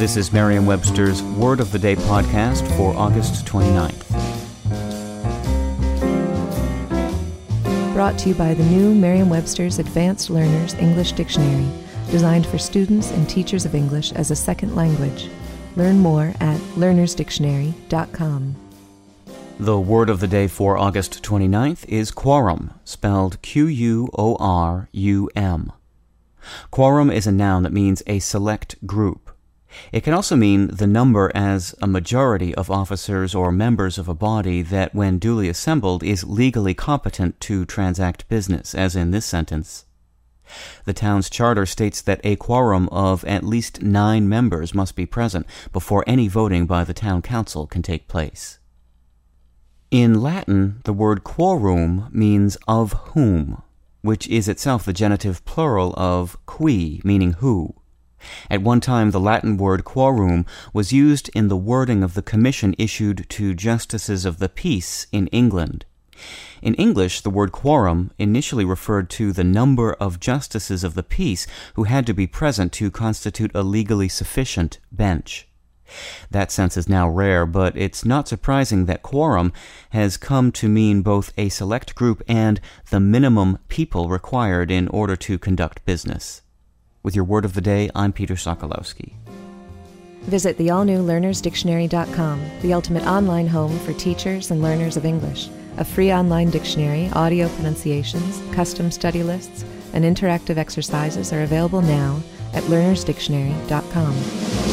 This is Merriam Webster's Word of the Day podcast for August 29th. Brought to you by the new Merriam Webster's Advanced Learners English Dictionary, designed for students and teachers of English as a second language. Learn more at learnersdictionary.com. The word of the day for August 29th is quorum, spelled Q U O R U M. Quorum is a noun that means a select group. It can also mean the number as a majority of officers or members of a body that, when duly assembled, is legally competent to transact business, as in this sentence. The town's charter states that a quorum of at least nine members must be present before any voting by the town council can take place. In Latin, the word quorum means of whom, which is itself the genitive plural of qui, meaning who. At one time, the Latin word quorum was used in the wording of the commission issued to justices of the peace in England. In English, the word quorum initially referred to the number of justices of the peace who had to be present to constitute a legally sufficient bench. That sense is now rare, but it's not surprising that quorum has come to mean both a select group and the minimum people required in order to conduct business. With your word of the day, I'm Peter Sokolowski. Visit the all new learnersdictionary.com, the ultimate online home for teachers and learners of English. A free online dictionary, audio pronunciations, custom study lists, and interactive exercises are available now at learnersdictionary.com.